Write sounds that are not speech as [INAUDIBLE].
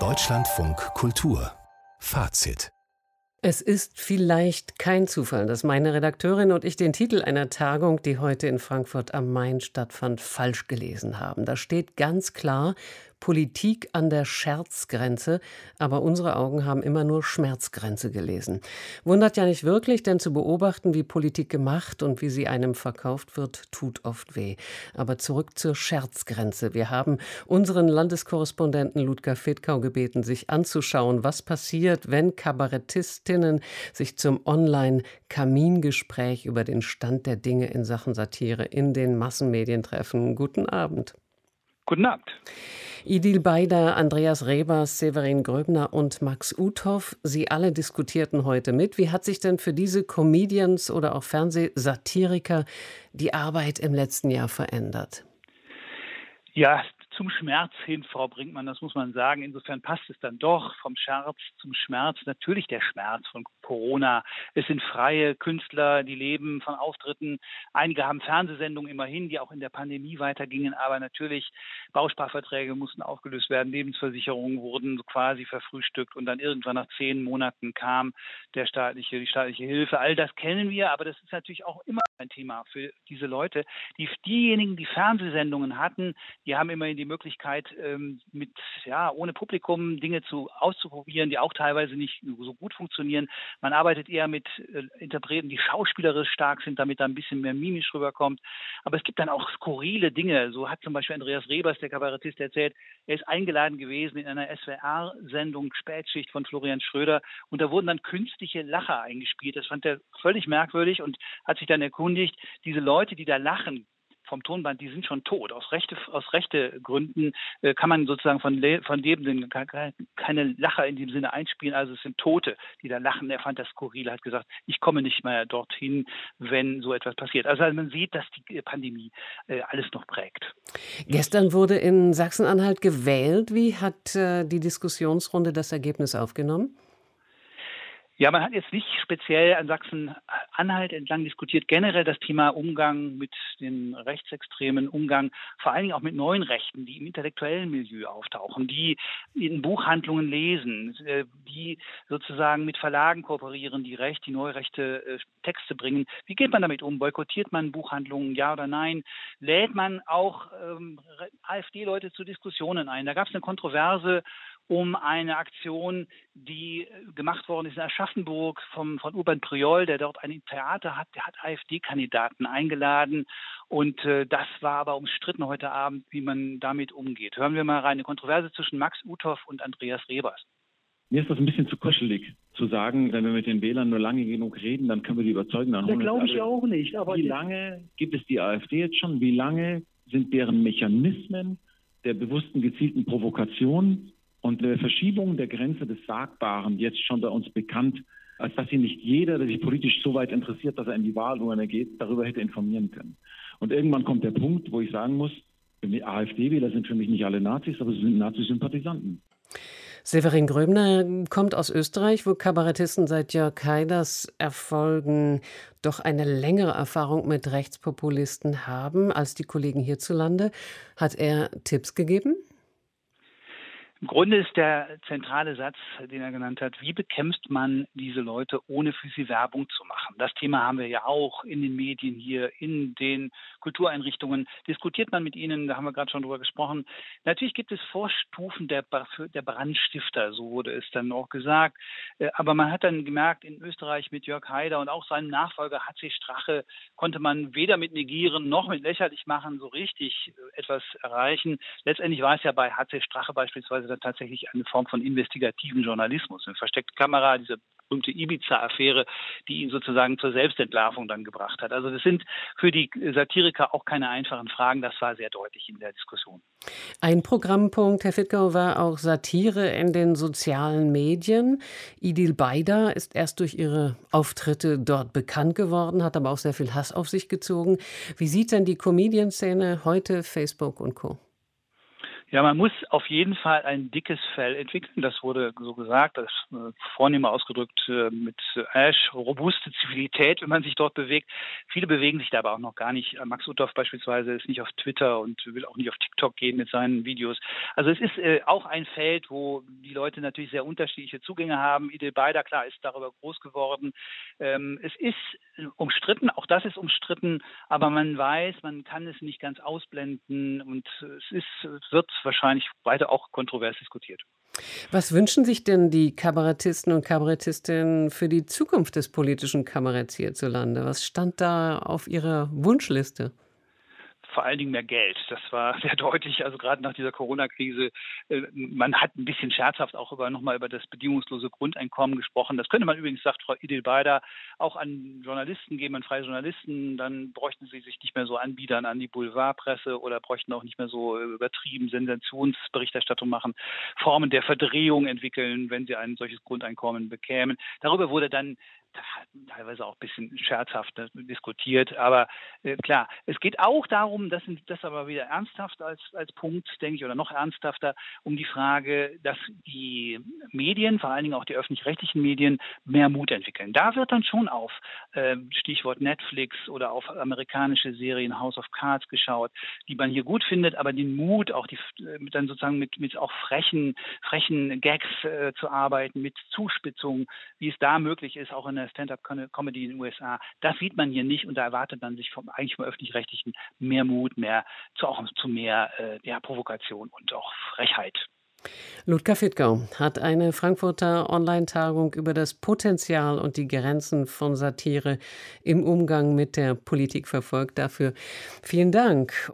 Deutschlandfunk Kultur Fazit es ist vielleicht kein Zufall, dass meine Redakteurin und ich den Titel einer Tagung, die heute in Frankfurt am Main stattfand, falsch gelesen haben. Da steht ganz klar Politik an der Scherzgrenze, aber unsere Augen haben immer nur Schmerzgrenze gelesen. Wundert ja nicht wirklich, denn zu beobachten, wie Politik gemacht und wie sie einem verkauft wird, tut oft weh. Aber zurück zur Scherzgrenze. Wir haben unseren Landeskorrespondenten Ludger Fedkau gebeten, sich anzuschauen, was passiert, wenn Kabarettistinnen sich zum Online-Kamingespräch über den Stand der Dinge in Sachen Satire in den Massenmedien treffen. Guten Abend. Guten Abend. Idil Beider, Andreas Rebers, Severin Gröbner und Max Uthoff, Sie alle diskutierten heute mit. Wie hat sich denn für diese Comedians oder auch Fernsehsatiriker die Arbeit im letzten Jahr verändert? Ja, zum Schmerz hin, Frau Brinkmann, das muss man sagen. Insofern passt es dann doch vom Scherz zum Schmerz. Natürlich der Schmerz von Corona. Es sind freie Künstler, die leben von Auftritten. Einige haben Fernsehsendungen immerhin, die auch in der Pandemie weitergingen. Aber natürlich Bausparverträge mussten aufgelöst werden. Lebensversicherungen wurden quasi verfrühstückt. Und dann irgendwann nach zehn Monaten kam der staatliche, die staatliche Hilfe. All das kennen wir. Aber das ist natürlich auch immer ein Thema für diese Leute. Die, diejenigen, die Fernsehsendungen hatten, die haben immerhin die die Möglichkeit, ähm, mit, ja, ohne Publikum Dinge zu, auszuprobieren, die auch teilweise nicht so gut funktionieren. Man arbeitet eher mit äh, Interpreten, die schauspielerisch stark sind, damit da ein bisschen mehr mimisch rüberkommt. Aber es gibt dann auch skurrile Dinge. So hat zum Beispiel Andreas Rebers, der Kabarettist, erzählt, er ist eingeladen gewesen in einer SWR-Sendung Spätschicht von Florian Schröder und da wurden dann künstliche Lacher eingespielt. Das fand er völlig merkwürdig und hat sich dann erkundigt, diese Leute, die da lachen, vom Tonband, die sind schon tot. Aus rechte, aus rechte Gründen äh, kann man sozusagen von, Le von Lebenden keine Lacher in dem Sinne einspielen. Also es sind Tote, die da lachen. Er fand das skurril, hat gesagt, ich komme nicht mehr dorthin, wenn so etwas passiert. Also man sieht, dass die Pandemie äh, alles noch prägt. Gestern wurde in Sachsen-Anhalt gewählt. Wie hat äh, die Diskussionsrunde das Ergebnis aufgenommen? Ja, man hat jetzt nicht speziell an Sachsen-Anhalt entlang diskutiert, generell das Thema Umgang mit den Rechtsextremen, Umgang vor allen Dingen auch mit neuen Rechten, die im intellektuellen Milieu auftauchen, die in Buchhandlungen lesen, äh, die sozusagen mit Verlagen kooperieren, die recht, die neurechte äh, Texte bringen. Wie geht man damit um? Boykottiert man Buchhandlungen, ja oder nein? Lädt man auch ähm, AfD-Leute zu Diskussionen ein? Da gab es eine Kontroverse um eine Aktion, die äh, gemacht worden ist in Aschaffenburg vom, von Urban Priol, der dort ein Theater hat. Der hat AfD-Kandidaten eingeladen und äh, das war aber umstritten heute Abend, wie man damit umgeht. Hören wir mal rein. Eine Kontroverse zwischen Max Uthoff und Andreas Rebers. Mir ist das ein bisschen zu kuschelig, zu sagen, wenn wir mit den Wählern nur lange genug reden, dann können wir die überzeugen. Dann glaube ich auch nicht. Aber wie lange gibt es die AfD jetzt schon? Wie lange sind deren Mechanismen der bewussten, gezielten Provokation und der Verschiebung der Grenze des Sagbaren jetzt schon bei uns bekannt, als dass sie nicht jeder, der sich politisch so weit interessiert, dass er in die Wahlurne geht, darüber hätte informieren können. Und irgendwann kommt der Punkt, wo ich sagen muss, AfD-Wähler sind für mich nicht alle Nazis, aber sie sind Nazi-Sympathisanten. Severin Gröbner kommt aus Österreich, wo Kabarettisten seit Jörg Haiders Erfolgen doch eine längere Erfahrung mit Rechtspopulisten haben als die Kollegen hierzulande. Hat er Tipps gegeben? Im Grunde ist der zentrale Satz, den er genannt hat, wie bekämpft man diese Leute, ohne für sie Werbung zu machen? Das Thema haben wir ja auch in den Medien hier, in den Kultureinrichtungen. Diskutiert man mit ihnen, da haben wir gerade schon drüber gesprochen. Natürlich gibt es Vorstufen der, der Brandstifter, so wurde es dann auch gesagt. Äh, aber man hat dann gemerkt, in Österreich mit Jörg Haider und auch seinem Nachfolger HC Strache konnte man weder mit negieren noch mit lächerlich machen so richtig äh, etwas erreichen. Letztendlich war es ja bei HC Strache beispielsweise tatsächlich eine Form von investigativen Journalismus. Eine versteckte Kamera, diese berühmte Ibiza-Affäre, die ihn sozusagen zur Selbstentlarvung dann gebracht hat. Also das sind für die Satiriker auch keine einfachen Fragen. Das war sehr deutlich in der Diskussion. Ein Programmpunkt, Herr Fittgau, war auch Satire in den sozialen Medien. Idil Beider ist erst durch ihre Auftritte dort bekannt geworden, hat aber auch sehr viel Hass auf sich gezogen. Wie sieht denn die Comedian-Szene heute, Facebook und Co.? Ja, man muss auf jeden Fall ein dickes Fell entwickeln. Das wurde so gesagt, das äh, vornehmer ausgedrückt äh, mit Ash, robuste Zivilität, wenn man sich dort bewegt. Viele bewegen sich da aber auch noch gar nicht. Max Uthoff beispielsweise ist nicht auf Twitter und will auch nicht auf TikTok gehen mit seinen Videos. Also es ist äh, auch ein Feld, wo die Leute natürlich sehr unterschiedliche Zugänge haben. Idel Beider, klar, ist darüber groß geworden. Ähm, es ist umstritten, auch das ist umstritten, aber man weiß, man kann es nicht ganz ausblenden und es ist, wird wahrscheinlich weiter auch kontrovers diskutiert. Was wünschen sich denn die Kabarettisten und Kabarettistinnen für die Zukunft des politischen Kabaretts hierzulande? Was stand da auf ihrer Wunschliste? Vor allen Dingen mehr Geld. Das war [LAUGHS] sehr deutlich, also gerade nach dieser Corona-Krise. Äh, man hat ein bisschen scherzhaft auch über nochmal über das bedingungslose Grundeinkommen gesprochen. Das könnte man übrigens, sagt Frau Idil Beider, auch an Journalisten geben, an freie Journalisten. Dann bräuchten sie sich nicht mehr so anbiedern an die Boulevardpresse oder bräuchten auch nicht mehr so übertrieben Sensationsberichterstattung machen, Formen der Verdrehung entwickeln, wenn sie ein solches Grundeinkommen bekämen. Darüber wurde dann teilweise auch ein bisschen scherzhaft ne, diskutiert. Aber äh, klar, es geht auch darum, das das aber wieder ernsthaft als, als Punkt, denke ich, oder noch ernsthafter, um die Frage, dass die Medien, vor allen Dingen auch die öffentlich-rechtlichen Medien, mehr Mut entwickeln. Da wird dann schon auf äh, Stichwort Netflix oder auf amerikanische Serien House of Cards geschaut, die man hier gut findet, aber den Mut, auch die äh, dann sozusagen mit, mit auch frechen, frechen Gags äh, zu arbeiten, mit Zuspitzung, wie es da möglich ist, auch in der Stand-up-Comedy in den USA. Das sieht man hier nicht und da erwartet man sich vom, eigentlich vom Öffentlich-Rechtlichen mehr Mut, mehr zu, auch zu mehr äh, ja, Provokation und auch Frechheit. Ludger Fittgau hat eine Frankfurter Online-Tagung über das Potenzial und die Grenzen von Satire im Umgang mit der Politik verfolgt. Dafür vielen Dank.